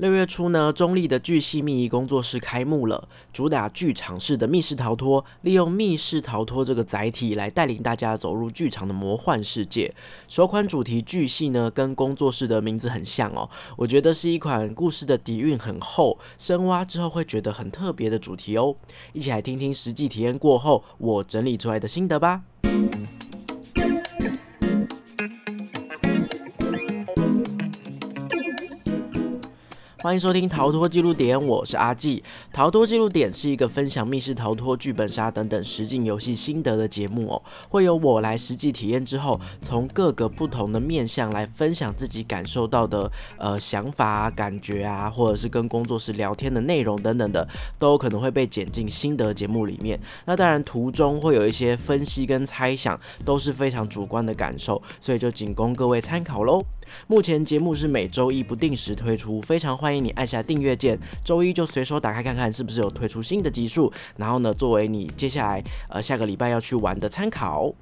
六月初呢，中立的巨细密仪工作室开幕了，主打剧场式的密室逃脱，利用密室逃脱这个载体来带领大家走入剧场的魔幻世界。首款主题巨细呢，跟工作室的名字很像哦，我觉得是一款故事的底蕴很厚，深挖之后会觉得很特别的主题哦。一起来听听实际体验过后我整理出来的心得吧。欢迎收听逃脱记录点，我是阿纪。逃脱记录点是一个分享密室逃脱、剧本杀等等实境游戏心得的节目哦。会由我来实际体验之后，从各个不同的面向来分享自己感受到的呃想法啊、感觉啊，或者是跟工作室聊天的内容等等的，都有可能会被剪进心得节目里面。那当然途中会有一些分析跟猜想，都是非常主观的感受，所以就仅供各位参考喽。目前节目是每周一不定时推出，非常欢迎你按下订阅键，周一就随手打开看看是不是有推出新的集数，然后呢，作为你接下来呃下个礼拜要去玩的参考。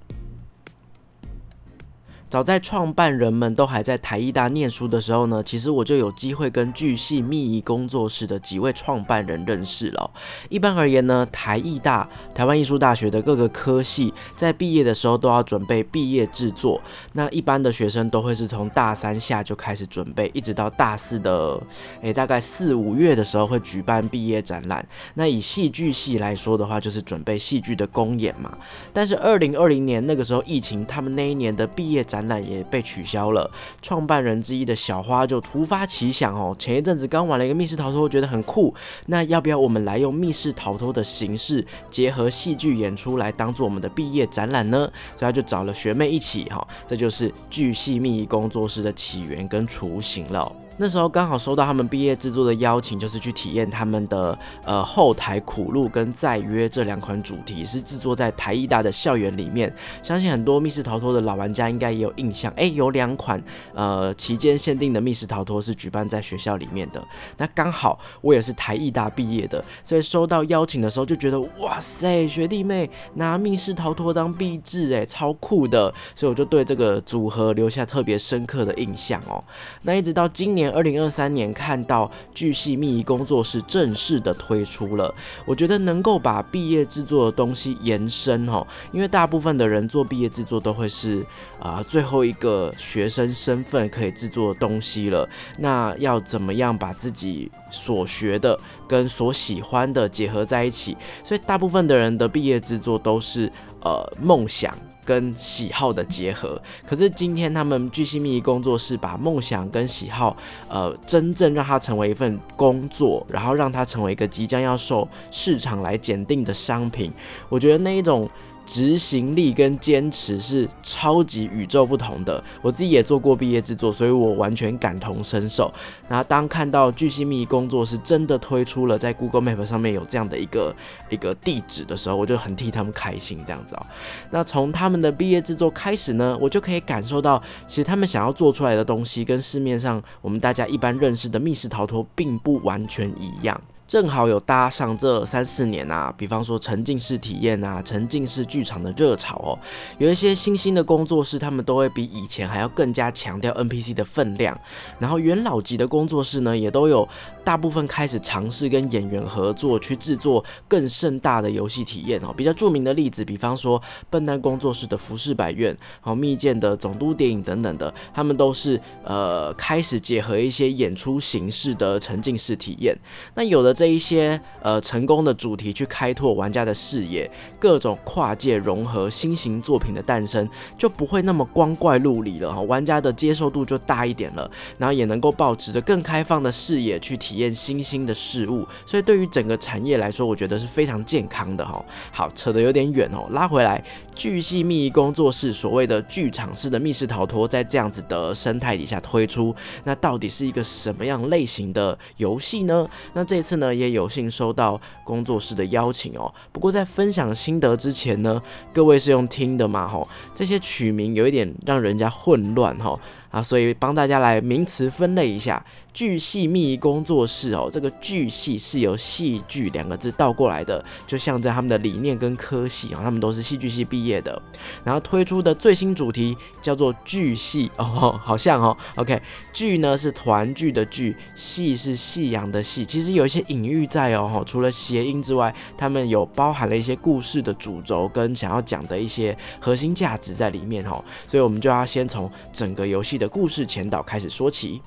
早在创办人们都还在台艺大念书的时候呢，其实我就有机会跟巨细密仪工作室的几位创办人认识了。一般而言呢，台艺大台湾艺术大学的各个科系在毕业的时候都要准备毕业制作。那一般的学生都会是从大三下就开始准备，一直到大四的诶大概四五月的时候会举办毕业展览。那以戏剧系来说的话，就是准备戏剧的公演嘛。但是二零二零年那个时候疫情，他们那一年的毕业展展览也被取消了。创办人之一的小花就突发奇想哦，前一阵子刚玩了一个密室逃脱，觉得很酷。那要不要我们来用密室逃脱的形式，结合戏剧演出来当做我们的毕业展览呢？所以他就找了学妹一起哈，这就是巨细密工作室的起源跟雏形了。那时候刚好收到他们毕业制作的邀请，就是去体验他们的呃后台苦路跟再约这两款主题，是制作在台艺大的校园里面。相信很多密室逃脱的老玩家应该也有印象，哎，有两款呃期间限定的密室逃脱是举办在学校里面的。那刚好我也是台艺大毕业的，所以收到邀请的时候就觉得哇塞，学弟妹拿密室逃脱当毕制，哎，超酷的，所以我就对这个组合留下特别深刻的印象哦。那一直到今年。二零二三年看到巨细密仪工作室正式的推出了，我觉得能够把毕业制作的东西延伸哦，因为大部分的人做毕业制作都会是啊最后一个学生身份可以制作的东西了，那要怎么样把自己所学的跟所喜欢的结合在一起？所以大部分的人的毕业制作都是呃梦想。跟喜好的结合，可是今天他们巨星秘密工作室把梦想跟喜好，呃，真正让它成为一份工作，然后让它成为一个即将要受市场来检定的商品，我觉得那一种。执行力跟坚持是超级宇宙不同的。我自己也做过毕业制作，所以我完全感同身受。然后当看到巨星密工作室真的推出了在 Google Map 上面有这样的一个一个地址的时候，我就很替他们开心。这样子哦，那从他们的毕业制作开始呢，我就可以感受到，其实他们想要做出来的东西跟市面上我们大家一般认识的密室逃脱并不完全一样。正好有搭上这三四年啊，比方说沉浸式体验啊、沉浸式剧场的热潮哦，有一些新兴的工作室，他们都会比以前还要更加强调 NPC 的分量。然后元老级的工作室呢，也都有大部分开始尝试跟演员合作，去制作更盛大的游戏体验哦。比较著名的例子，比方说笨蛋工作室的浮世百院，好密剑的总督电影等等的，他们都是呃开始结合一些演出形式的沉浸式体验。那有了。这一些呃成功的主题去开拓玩家的视野，各种跨界融合新型作品的诞生，就不会那么光怪陆离了哈，玩家的接受度就大一点了，然后也能够保持着更开放的视野去体验新兴的事物，所以对于整个产业来说，我觉得是非常健康的哈。好，扯得有点远哦，拉回来，巨细密工作室所谓的剧场式的密室逃脱，在这样子的生态底下推出，那到底是一个什么样类型的游戏呢？那这次呢？也有幸收到工作室的邀请哦。不过在分享心得之前呢，各位是用听的嘛？吼，这些曲名有一点让人家混乱哈啊，所以帮大家来名词分类一下。巨系秘工作室哦，这个巨系是由戏剧两个字倒过来的，就象征他们的理念跟科系啊，他们都是戏剧系毕业的。然后推出的最新主题叫做巨系哦，好像哦，OK，剧呢是团聚的剧，戏是夕阳的戏，其实有一些隐喻在哦，除了谐音之外，他们有包含了一些故事的主轴跟想要讲的一些核心价值在里面哦，所以我们就要先从整个游戏的故事前导开始说起。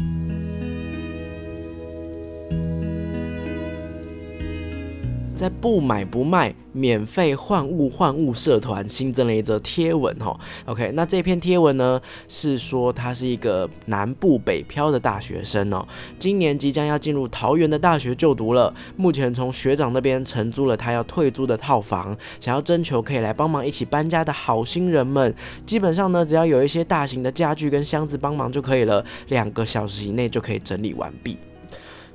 Música 在不买不卖、免费换物换物社团新增了一则贴文哈。OK，那这篇贴文呢是说他是一个南部北漂的大学生哦，今年即将要进入桃园的大学就读了。目前从学长那边承租了他要退租的套房，想要征求可以来帮忙一起搬家的好心人们。基本上呢，只要有一些大型的家具跟箱子帮忙就可以了，两个小时以内就可以整理完毕。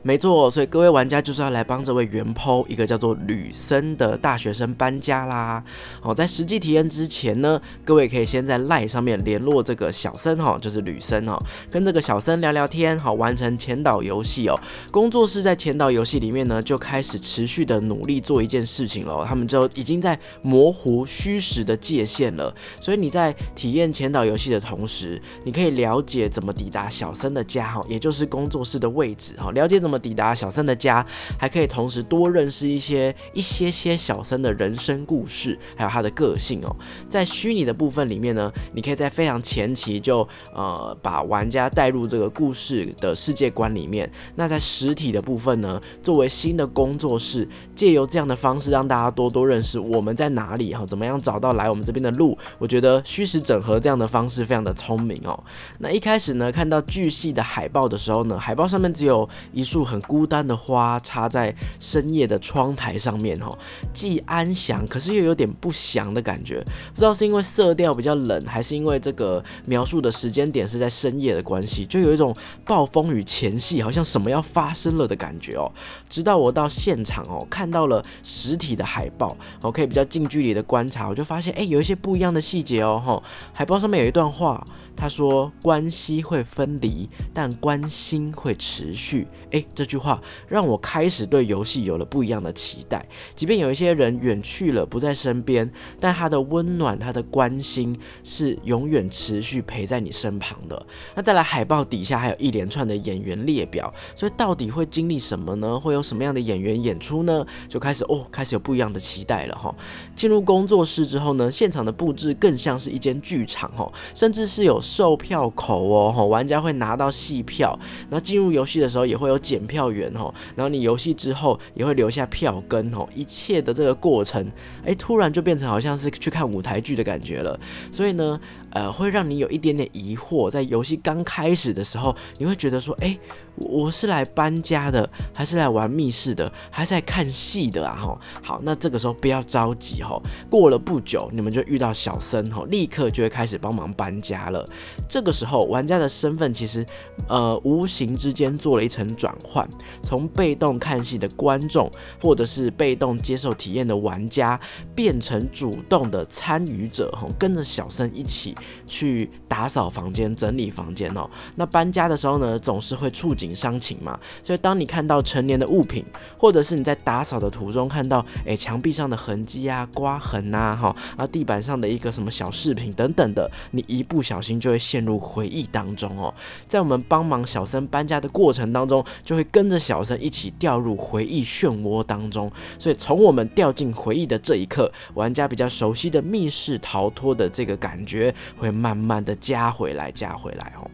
没错，所以各位玩家就是要来帮这位原 PO 一个叫做吕森的大学生搬家啦。哦，在实际体验之前呢，各位可以先在赖上面联络这个小森哈，就是吕森哦，跟这个小森聊聊天，好完成前导游戏哦。工作室在前导游戏里面呢，就开始持续的努力做一件事情了，他们就已经在模糊虚实的界限了。所以你在体验前导游戏的同时，你可以了解怎么抵达小森的家哈，也就是工作室的位置哈，了解怎么。抵达小森的家，还可以同时多认识一些一些些小森的人生故事，还有他的个性哦。在虚拟的部分里面呢，你可以在非常前期就呃把玩家带入这个故事的世界观里面。那在实体的部分呢，作为新的工作室，借由这样的方式让大家多多认识我们在哪里哈，怎么样找到来我们这边的路？我觉得虚实整合这样的方式非常的聪明哦。那一开始呢，看到巨细的海报的时候呢，海报上面只有一束。很孤单的花插在深夜的窗台上面，哦，既安详，可是又有点不祥的感觉。不知道是因为色调比较冷，还是因为这个描述的时间点是在深夜的关系，就有一种暴风雨前夕，好像什么要发生了的感觉哦。直到我到现场哦，看到了实体的海报，我可以比较近距离的观察，我就发现，哎，有一些不一样的细节哦，哈。海报上面有一段话。他说：“关系会分离，但关心会持续。”诶，这句话让我开始对游戏有了不一样的期待。即便有一些人远去了，不在身边，但他的温暖、他的关心是永远持续陪在你身旁的。那再来，海报底下还有一连串的演员列表，所以到底会经历什么呢？会有什么样的演员演出呢？就开始哦，开始有不一样的期待了哈。进入工作室之后呢，现场的布置更像是一间剧场哈，甚至是有。售票口哦，吼玩家会拿到戏票，然后进入游戏的时候也会有检票员吼，然后你游戏之后也会留下票根吼，一切的这个过程，哎，突然就变成好像是去看舞台剧的感觉了，所以呢。呃，会让你有一点点疑惑，在游戏刚开始的时候，你会觉得说，哎，我是来搬家的，还是来玩密室的，还是来看戏的啊？哈，好，那这个时候不要着急哈，过了不久，你们就遇到小森哈，立刻就会开始帮忙搬家了。这个时候，玩家的身份其实，呃，无形之间做了一层转换，从被动看戏的观众，或者是被动接受体验的玩家，变成主动的参与者哈，跟着小森一起。去打扫房间、整理房间哦。那搬家的时候呢，总是会触景伤情嘛。所以当你看到成年的物品，或者是你在打扫的途中看到，诶墙壁上的痕迹啊、刮痕呐，哈，啊地板上的一个什么小饰品等等的，你一不小心就会陷入回忆当中哦。在我们帮忙小森搬家的过程当中，就会跟着小森一起掉入回忆漩涡当中。所以从我们掉进回忆的这一刻，玩家比较熟悉的密室逃脱的这个感觉。会慢慢的加回来，加回来哦。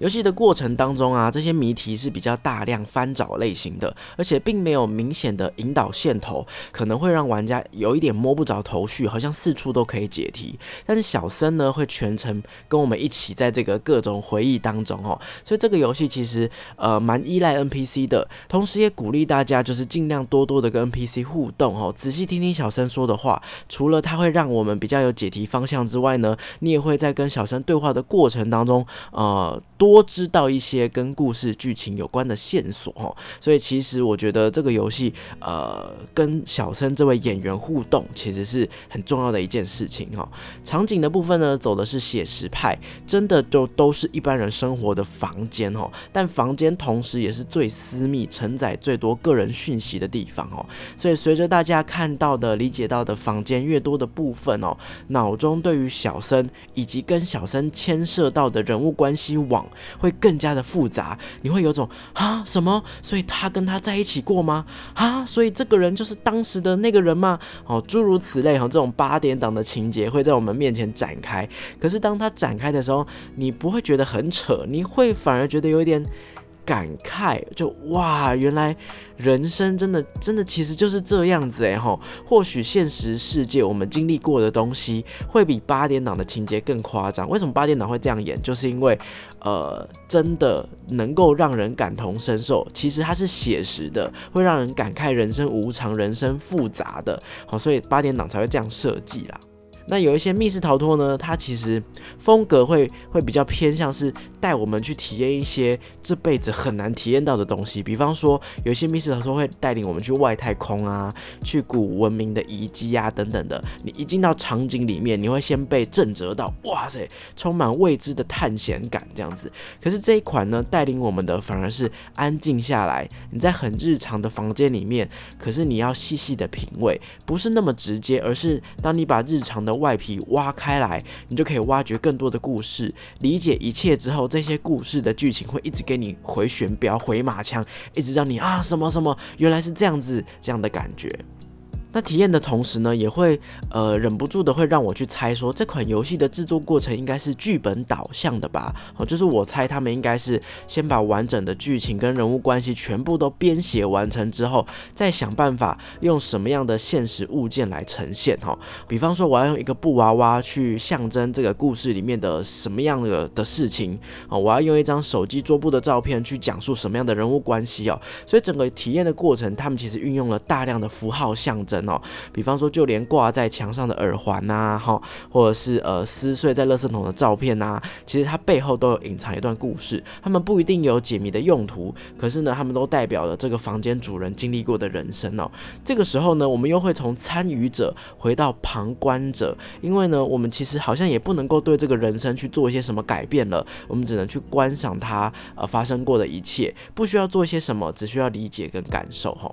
游戏的过程当中啊，这些谜题是比较大量翻找类型的，而且并没有明显的引导线头，可能会让玩家有一点摸不着头绪，好像四处都可以解题。但是小森呢，会全程跟我们一起在这个各种回忆当中哦，所以这个游戏其实呃蛮依赖 NPC 的，同时也鼓励大家就是尽量多多的跟 NPC 互动哦，仔细听听小森说的话，除了他会让我们比较有解题方向之外呢，你也会在跟小森对话的过程当中呃。多知道一些跟故事剧情有关的线索哦。所以其实我觉得这个游戏呃跟小森这位演员互动其实是很重要的一件事情哈。场景的部分呢走的是写实派，真的就都是一般人生活的房间哦，但房间同时也是最私密、承载最多个人讯息的地方哦。所以随着大家看到的、理解到的房间越多的部分哦，脑中对于小森以及跟小森牵涉到的人物关系网会更加的复杂。你会有种啊什么？所以他跟他在一起过吗？啊，所以这个人就是当时的那个人吗？哦，诸如此类哈，这种八点档的情节会在我们面前展开。可是当他展开的时候，你不会觉得很扯，你会反而觉得有一点。感慨就哇，原来人生真的真的其实就是这样子哎吼。或许现实世界我们经历过的东西会比八点档的情节更夸张。为什么八点档会这样演？就是因为呃，真的能够让人感同身受。其实它是写实的，会让人感慨人生无常、人生复杂的。好，所以八点档才会这样设计啦。那有一些密室逃脱呢，它其实风格会会比较偏向是带我们去体验一些这辈子很难体验到的东西。比方说，有一些密室逃脱会带领我们去外太空啊，去古文明的遗迹啊等等的。你一进到场景里面，你会先被震折到，哇塞，充满未知的探险感这样子。可是这一款呢，带领我们的反而是安静下来，你在很日常的房间里面，可是你要细细的品味，不是那么直接，而是当你把日常的外皮挖开来，你就可以挖掘更多的故事，理解一切之后，这些故事的剧情会一直给你回旋镖、回马枪，一直让你啊什么什么，原来是这样子，这样的感觉。那体验的同时呢，也会呃忍不住的会让我去猜说这款游戏的制作过程应该是剧本导向的吧？哦，就是我猜他们应该是先把完整的剧情跟人物关系全部都编写完成之后，再想办法用什么样的现实物件来呈现哈。比方说我要用一个布娃娃去象征这个故事里面的什么样的的事情哦，我要用一张手机桌布的照片去讲述什么样的人物关系哦。所以整个体验的过程，他们其实运用了大量的符号象征。哦，比方说，就连挂在墙上的耳环呐，哈，或者是呃撕碎在垃圾桶的照片呐，其实它背后都有隐藏一段故事。他们不一定有解谜的用途，可是呢，他们都代表了这个房间主人经历过的人生哦。这个时候呢，我们又会从参与者回到旁观者，因为呢，我们其实好像也不能够对这个人生去做一些什么改变了，我们只能去观赏它呃发生过的一切，不需要做一些什么，只需要理解跟感受哈。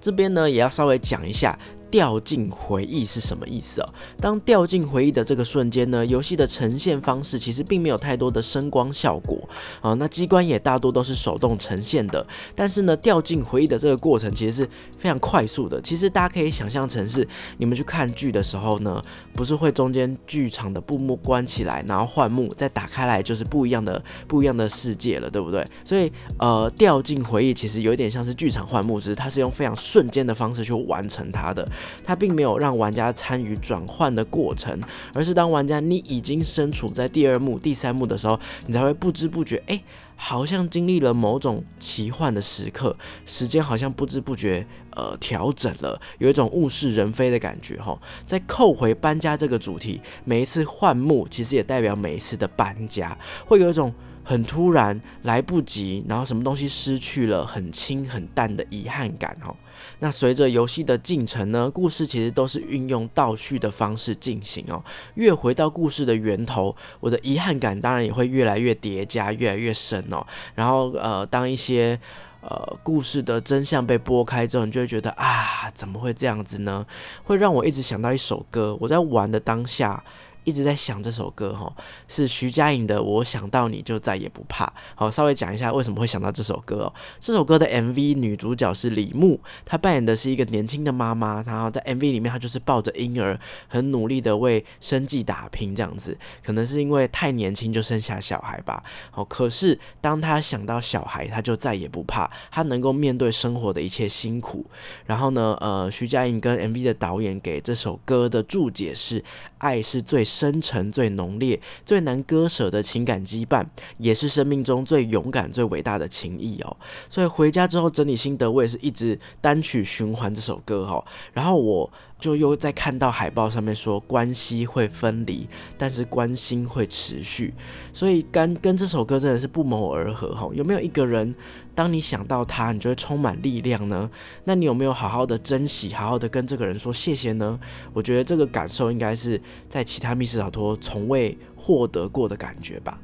这边呢，也要稍微讲一下。掉进回忆是什么意思哦？当掉进回忆的这个瞬间呢，游戏的呈现方式其实并没有太多的声光效果啊，那机关也大多都是手动呈现的。但是呢，掉进回忆的这个过程其实是非常快速的。其实大家可以想象成是你们去看剧的时候呢，不是会中间剧场的布幕关起来，然后换幕再打开来，就是不一样的不一样的世界了，对不对？所以呃，掉进回忆其实有点像是剧场换幕，只是它是用非常瞬间的方式去完成它的。它并没有让玩家参与转换的过程，而是当玩家你已经身处在第二幕、第三幕的时候，你才会不知不觉，哎，好像经历了某种奇幻的时刻，时间好像不知不觉呃调整了，有一种物是人非的感觉哈。再扣回搬家这个主题，每一次换幕其实也代表每一次的搬家，会有一种很突然、来不及，然后什么东西失去了，很轻很淡的遗憾感哈。那随着游戏的进程呢，故事其实都是运用倒叙的方式进行哦。越回到故事的源头，我的遗憾感当然也会越来越叠加，越来越深哦。然后呃，当一些呃故事的真相被拨开之后，你就会觉得啊，怎么会这样子呢？会让我一直想到一首歌，我在玩的当下。一直在想这首歌哈，是徐佳莹的《我想到你就再也不怕》。好，稍微讲一下为什么会想到这首歌哦。这首歌的 MV 女主角是李牧，她扮演的是一个年轻的妈妈，然后在 MV 里面她就是抱着婴儿，很努力的为生计打拼这样子。可能是因为太年轻就生下小孩吧。好，可是当她想到小孩，她就再也不怕，她能够面对生活的一切辛苦。然后呢，呃，徐佳莹跟 MV 的导演给这首歌的注解是：爱是最。深沉、最浓烈、最难割舍的情感羁绊，也是生命中最勇敢、最伟大的情谊哦。所以回家之后整理心得，我也是一直单曲循环这首歌哈。然后我就又在看到海报上面说关系会分离，但是关心会持续，所以跟跟这首歌真的是不谋而合哈。有没有一个人，当你想到他，你就会充满力量呢？那你有没有好好的珍惜，好好的跟这个人说谢谢呢？我觉得这个感受应该是在其他密室逃脱从未获得过的感觉吧。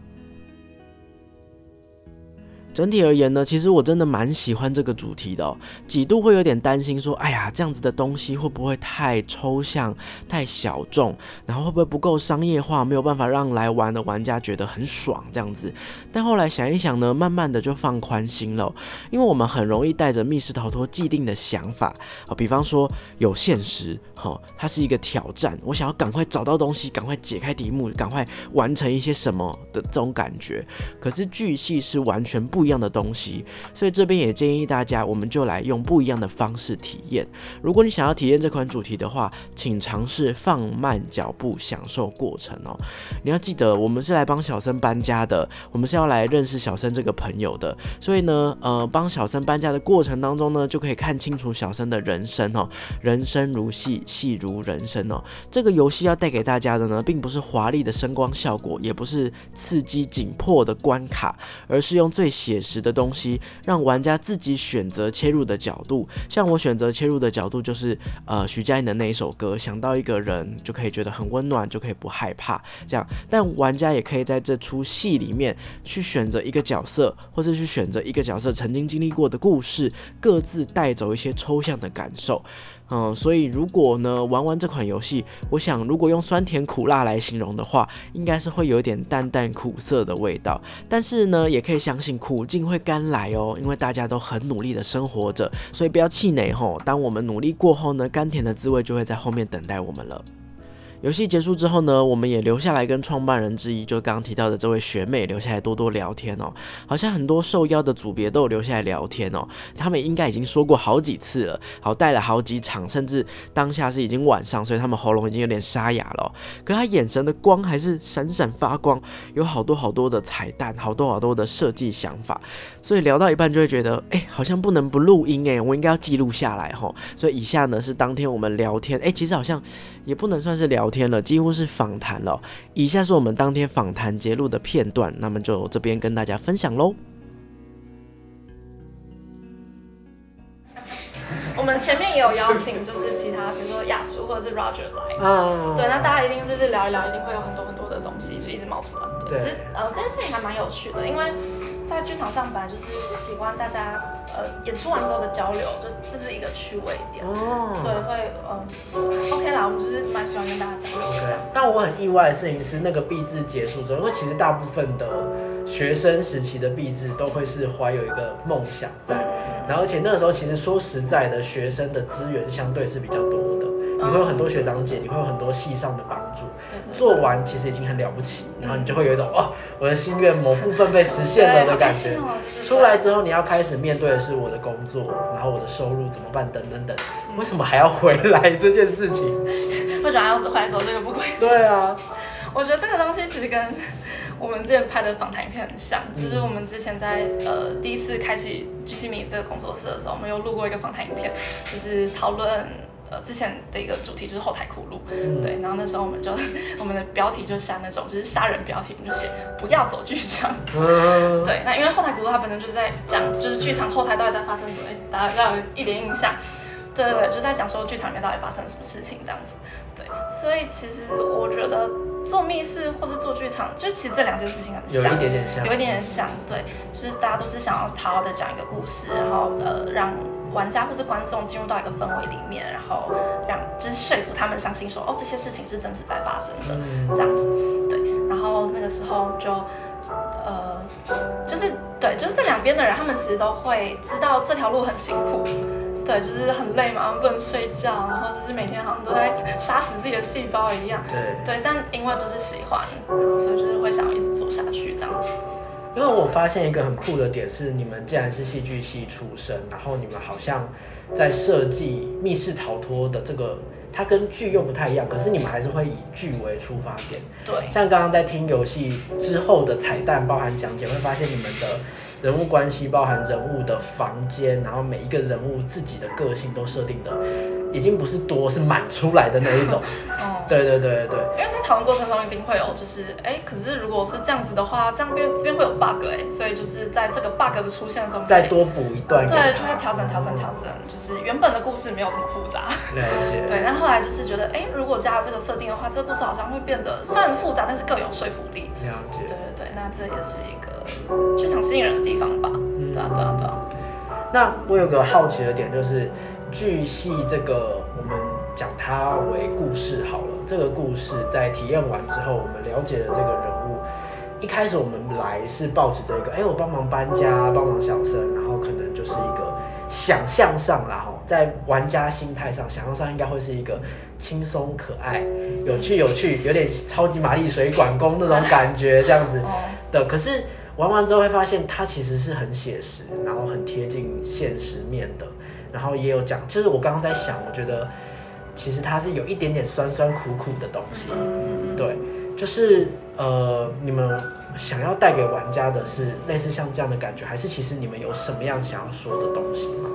整体而言呢，其实我真的蛮喜欢这个主题的。几度会有点担心，说，哎呀，这样子的东西会不会太抽象、太小众，然后会不会不够商业化，没有办法让来玩的玩家觉得很爽这样子。但后来想一想呢，慢慢的就放宽心了，因为我们很容易带着密室逃脱既定的想法啊，比方说有现实，哈，它是一个挑战，我想要赶快找到东西，赶快解开题目，赶快完成一些什么的这种感觉。可是剧系是完全不。一样的东西，所以这边也建议大家，我们就来用不一样的方式体验。如果你想要体验这款主题的话，请尝试放慢脚步，享受过程哦。你要记得，我们是来帮小森搬家的，我们是要来认识小森这个朋友的。所以呢，呃，帮小森搬家的过程当中呢，就可以看清楚小森的人生哦。人生如戏，戏如人生哦。这个游戏要带给大家的呢，并不是华丽的声光效果，也不是刺激紧迫的关卡，而是用最写。写实的东西，让玩家自己选择切入的角度。像我选择切入的角度，就是呃徐佳莹的那一首歌，想到一个人就可以觉得很温暖，就可以不害怕这样。但玩家也可以在这出戏里面去选择一个角色，或者去选择一个角色曾经经历过的故事，各自带走一些抽象的感受。嗯，所以如果呢玩完这款游戏，我想如果用酸甜苦辣来形容的话，应该是会有点淡淡苦涩的味道。但是呢，也可以相信苦尽会甘来哦，因为大家都很努力的生活着，所以不要气馁吼。当我们努力过后呢，甘甜的滋味就会在后面等待我们了。游戏结束之后呢，我们也留下来跟创办人之一，就刚刚提到的这位学妹留下来多多聊天哦。好像很多受邀的组别都有留下来聊天哦。他们应该已经说过好几次了，好带了好几场，甚至当下是已经晚上，所以他们喉咙已经有点沙哑了。可他眼神的光还是闪闪发光，有好多好多的彩蛋，好多好多的设计想法。所以聊到一半就会觉得，哎，好像不能不录音哎，我应该要记录下来哈。所以以下呢是当天我们聊天，哎，其实好像也不能算是聊。天了，几乎是访谈了。以下是我们当天访谈节录的片段，那么就这边跟大家分享喽。我们前面也有邀请，就是其他，比如说雅竹或者是 Roger 来，嗯，对，那大家一定就是聊一聊，一定会有很多很多的东西就一直冒出来。对，其实呃这件事情还蛮有趣的，因为在剧场上本来就是喜欢大家。呃，演出完之后的交流，就这是一个趣味点。哦，对，所以嗯，OK 啦，我们就是蛮喜欢跟大家交流这样子。但我很意外的事情是，那个毕制结束之后，因为其实大部分的学生时期的毕制都会是怀有一个梦想在，然后而且那个时候其实说实在的，学生的资源相对是比较多的。你会有很多学长姐，你会有很多系上的帮助。做完其实已经很了不起，然后你就会有一种哦，我的心愿某部分被实 现了的感觉。出来之后，你要开始面对的是我的工作，然后我的收入怎么办等等等。为什么还要回来这件事情？为什么要回来走这个不归？对啊，我觉得这个东西其实跟我们之前拍的访谈影片很像，就是我们之前在呃第一次开启巨细米这个工作室的时候，我们有录过一个访谈影片，就是讨论。呃，之前的一个主题就是后台苦路，对，然后那时候我们就 我们的标题就下那种就是杀人标题，我们就写不要走剧场，对，那因为后台苦路它本身就是在讲就是剧场后台到底在发生什么，哎，大家大家有一点印象，对对对，就在讲说剧场里面到底发生什么事情这样子，对，所以其实我觉得做密室或是做剧场，就其实这两件事情很像，有一点点像，有一点点像，对，就是大家都是想要好好的讲一个故事，然后呃让。玩家或是观众进入到一个氛围里面，然后让就是说服他们相信说，哦，这些事情是真实在发生的，这样子，对。然后那个时候就，呃，就是对，就是这两边的人，他们其实都会知道这条路很辛苦，对，就是很累嘛，不能睡觉，然后就是每天好像都在杀死自己的细胞一样，对，对。但因为就是喜欢，所以就是会想要一直做下去这样子。因为我发现一个很酷的点是，你们既然是戏剧系出身，然后你们好像在设计密室逃脱的这个，它跟剧又不太一样，可是你们还是会以剧为出发点。对，像刚刚在听游戏之后的彩蛋，包含讲解，会发现你们的人物关系，包含人物的房间，然后每一个人物自己的个性都设定的。已经不是多，是满出来的那一种。嗯，对对对对对，因为在讨论过程中一定会有，就是哎，可是如果是这样子的话，这样边这边会有 bug 哎，所以就是在这个 bug 的出现的时候，再多补一段，对，就会调整调整调整，就是原本的故事没有这么复杂。了解。对，但后来就是觉得，哎，如果加了这个设定的话，这个故事好像会变得虽然复杂，但是更有说服力。了解。对对对，那这也是一个剧场吸引人的地方吧？对啊对啊对啊。那我有个好奇的点就是。剧戏这个，我们讲它为故事好了。这个故事在体验完之后，我们了解了这个人物。一开始我们来是抱着这个，哎，我帮忙搬家，帮忙小生，然后可能就是一个想象上啦，哈，在玩家心态上，想象上应该会是一个轻松可爱、有趣有趣，有点超级玛丽水管工那种感觉这样子的。可是玩完之后会发现，它其实是很写实，然后很贴近现实面的。然后也有讲，就是我刚刚在想，我觉得其实它是有一点点酸酸苦苦的东西，对，就是呃，你们想要带给玩家的是类似像这样的感觉，还是其实你们有什么样想要说的东西吗？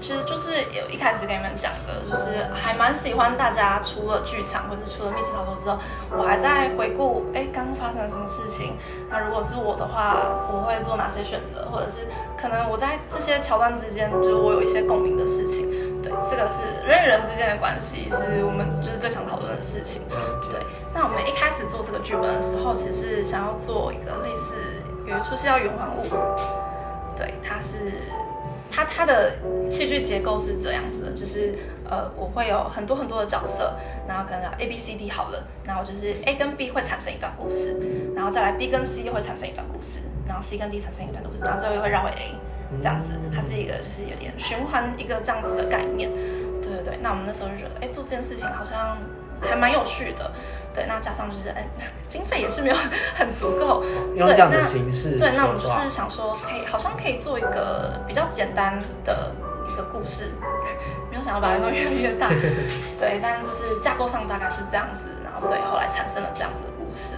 其实就是有一开始跟你们讲的，就是还蛮喜欢大家出了剧场或者出了密室逃脱之后，我还在回顾，哎，刚刚发生了什么事情？那如果是我的话，我会做哪些选择？或者是可能我在这些桥段之间，就是我有一些共鸣的事情。对，这个是人与人之间的关系，是我们就是最想讨论的事情。对，那我们一开始做这个剧本的时候，其实是想要做一个类似有一出戏叫《圆环物》，对，它是。它它的戏剧结构是这样子的，就是呃，我会有很多很多的角色，然后可能 A B C D 好了，然后就是 A 跟 B 会产生一段故事，然后再来 B 跟 C 又会产生一段故事，然后 C 跟 D 产生一段故事，然后最后又会绕回 A，这样子，它是一个就是有点循环一个这样子的概念。对对对，那我们那时候就觉得，哎，做这件事情好像还蛮有趣的。对，那加上就是，哎，经费也是没有 很足够。用这样的形式。对，那我们就是想说，可以好像可以做一个比较简单的一个故事，没有想要把它弄越来越大。对，但就是架构上大概是这样子，然后所以后来产生了这样子的故事。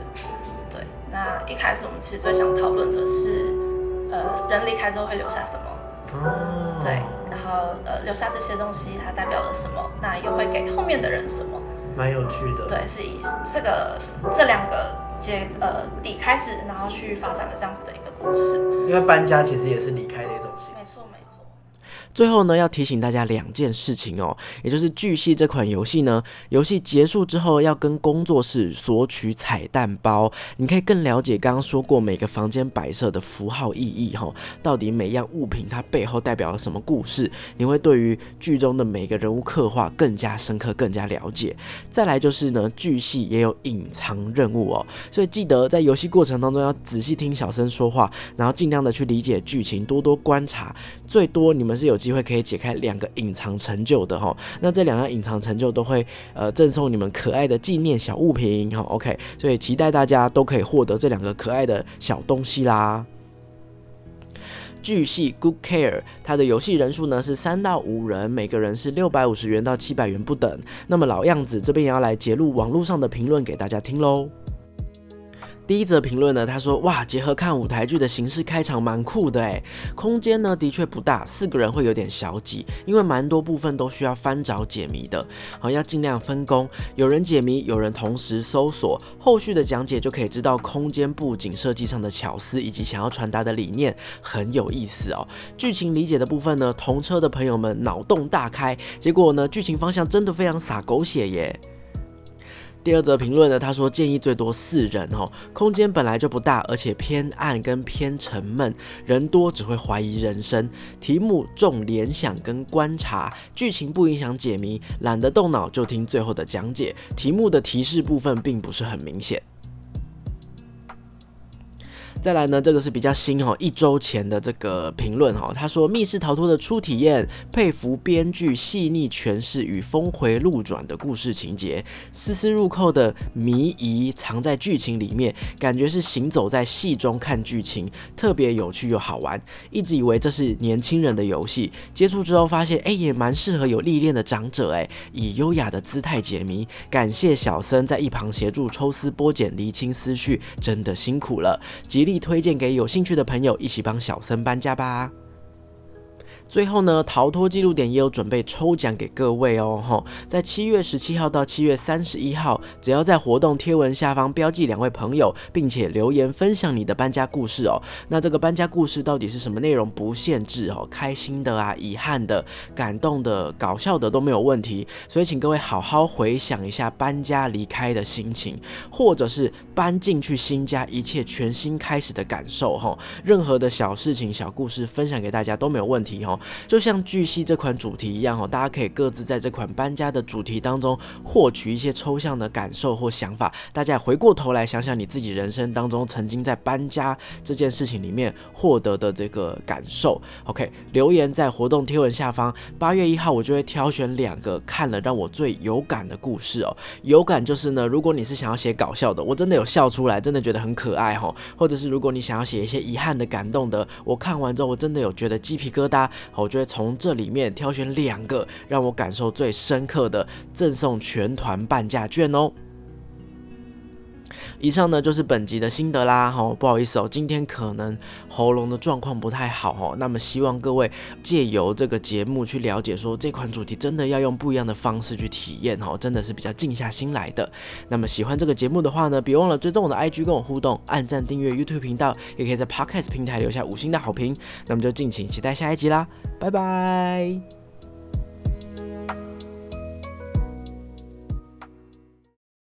对，那一开始我们其实最想讨论的是，呃，人离开之后会留下什么？哦。对，然后呃，留下这些东西它代表了什么？那又会给后面的人什么？蛮有趣的，对，是以这个这两个结呃底开始，然后去发展的这样子的一个故事。因为搬家其实也是离开的一种形式。没错。最后呢，要提醒大家两件事情哦，也就是巨系这款游戏呢，游戏结束之后要跟工作室索取彩蛋包，你可以更了解刚刚说过每个房间摆设的符号意义哈，到底每样物品它背后代表了什么故事，你会对于剧中的每个人物刻画更加深刻、更加了解。再来就是呢，巨系也有隐藏任务哦，所以记得在游戏过程当中要仔细听小声说话，然后尽量的去理解剧情，多多观察，最多你们是有。机会可以解开两个隐藏成就的哈，那这两样隐藏成就都会呃赠送你们可爱的纪念小物品哈，OK，所以期待大家都可以获得这两个可爱的小东西啦。巨系 Good Care，它的游戏人数呢是三到五人，每个人是六百五十元到七百元不等。那么老样子，这边也要来揭露网络上的评论给大家听喽。第一则评论呢，他说：哇，结合看舞台剧的形式开场蛮酷的诶，空间呢的确不大，四个人会有点小挤，因为蛮多部分都需要翻找解谜的，好要尽量分工，有人解谜，有人同时搜索，后续的讲解就可以知道空间布景设计上的巧思以及想要传达的理念，很有意思哦。剧情理解的部分呢，同车的朋友们脑洞大开，结果呢，剧情方向真的非常洒狗血耶。第二则评论呢，他说建议最多四人哦，空间本来就不大，而且偏暗跟偏沉闷，人多只会怀疑人生。题目重联想跟观察，剧情不影响解谜，懒得动脑就听最后的讲解。题目的提示部分并不是很明显。再来呢，这个是比较新哈，一周前的这个评论哈，他说密室逃脱的初体验，佩服编剧细腻诠释与峰回路转的故事情节，丝丝入扣的谜疑藏在剧情里面，感觉是行走在戏中看剧情，特别有趣又好玩。一直以为这是年轻人的游戏，接触之后发现，哎，也蛮适合有历练的长者哎，以优雅的姿态解谜。感谢小森在一旁协助抽丝剥茧，厘清思绪，真的辛苦了。吉利。力推荐给有兴趣的朋友，一起帮小森搬家吧。最后呢，逃脱记录点也有准备抽奖给各位哦，吼，在七月十七号到七月三十一号，只要在活动贴文下方标记两位朋友，并且留言分享你的搬家故事哦。那这个搬家故事到底是什么内容？不限制哦，开心的啊，遗憾的，感动的，搞笑的都没有问题。所以请各位好好回想一下搬家离开的心情，或者是搬进去新家一切全新开始的感受哈。任何的小事情、小故事分享给大家都没有问题哈。就像巨蜥这款主题一样哦，大家可以各自在这款搬家的主题当中获取一些抽象的感受或想法。大家回过头来想想你自己人生当中曾经在搬家这件事情里面获得的这个感受。OK，留言在活动贴文下方。八月一号我就会挑选两个看了让我最有感的故事哦。有感就是呢，如果你是想要写搞笑的，我真的有笑出来，真的觉得很可爱哈。或者是如果你想要写一些遗憾的、感动的，我看完之后我真的有觉得鸡皮疙瘩，我就会从这里面挑选两个让我感受最深刻的，赠送全团半价券哦。以上呢就是本集的心得啦，哈，不好意思哦，今天可能喉咙的状况不太好哦，那么希望各位借由这个节目去了解，说这款主题真的要用不一样的方式去体验哦，真的是比较静下心来的。那么喜欢这个节目的话呢，别忘了追踪我的 IG 跟我互动，按赞订阅 YouTube 频道，也可以在 Podcast 平台留下五星的好评。那么就敬请期待下一集啦，拜拜。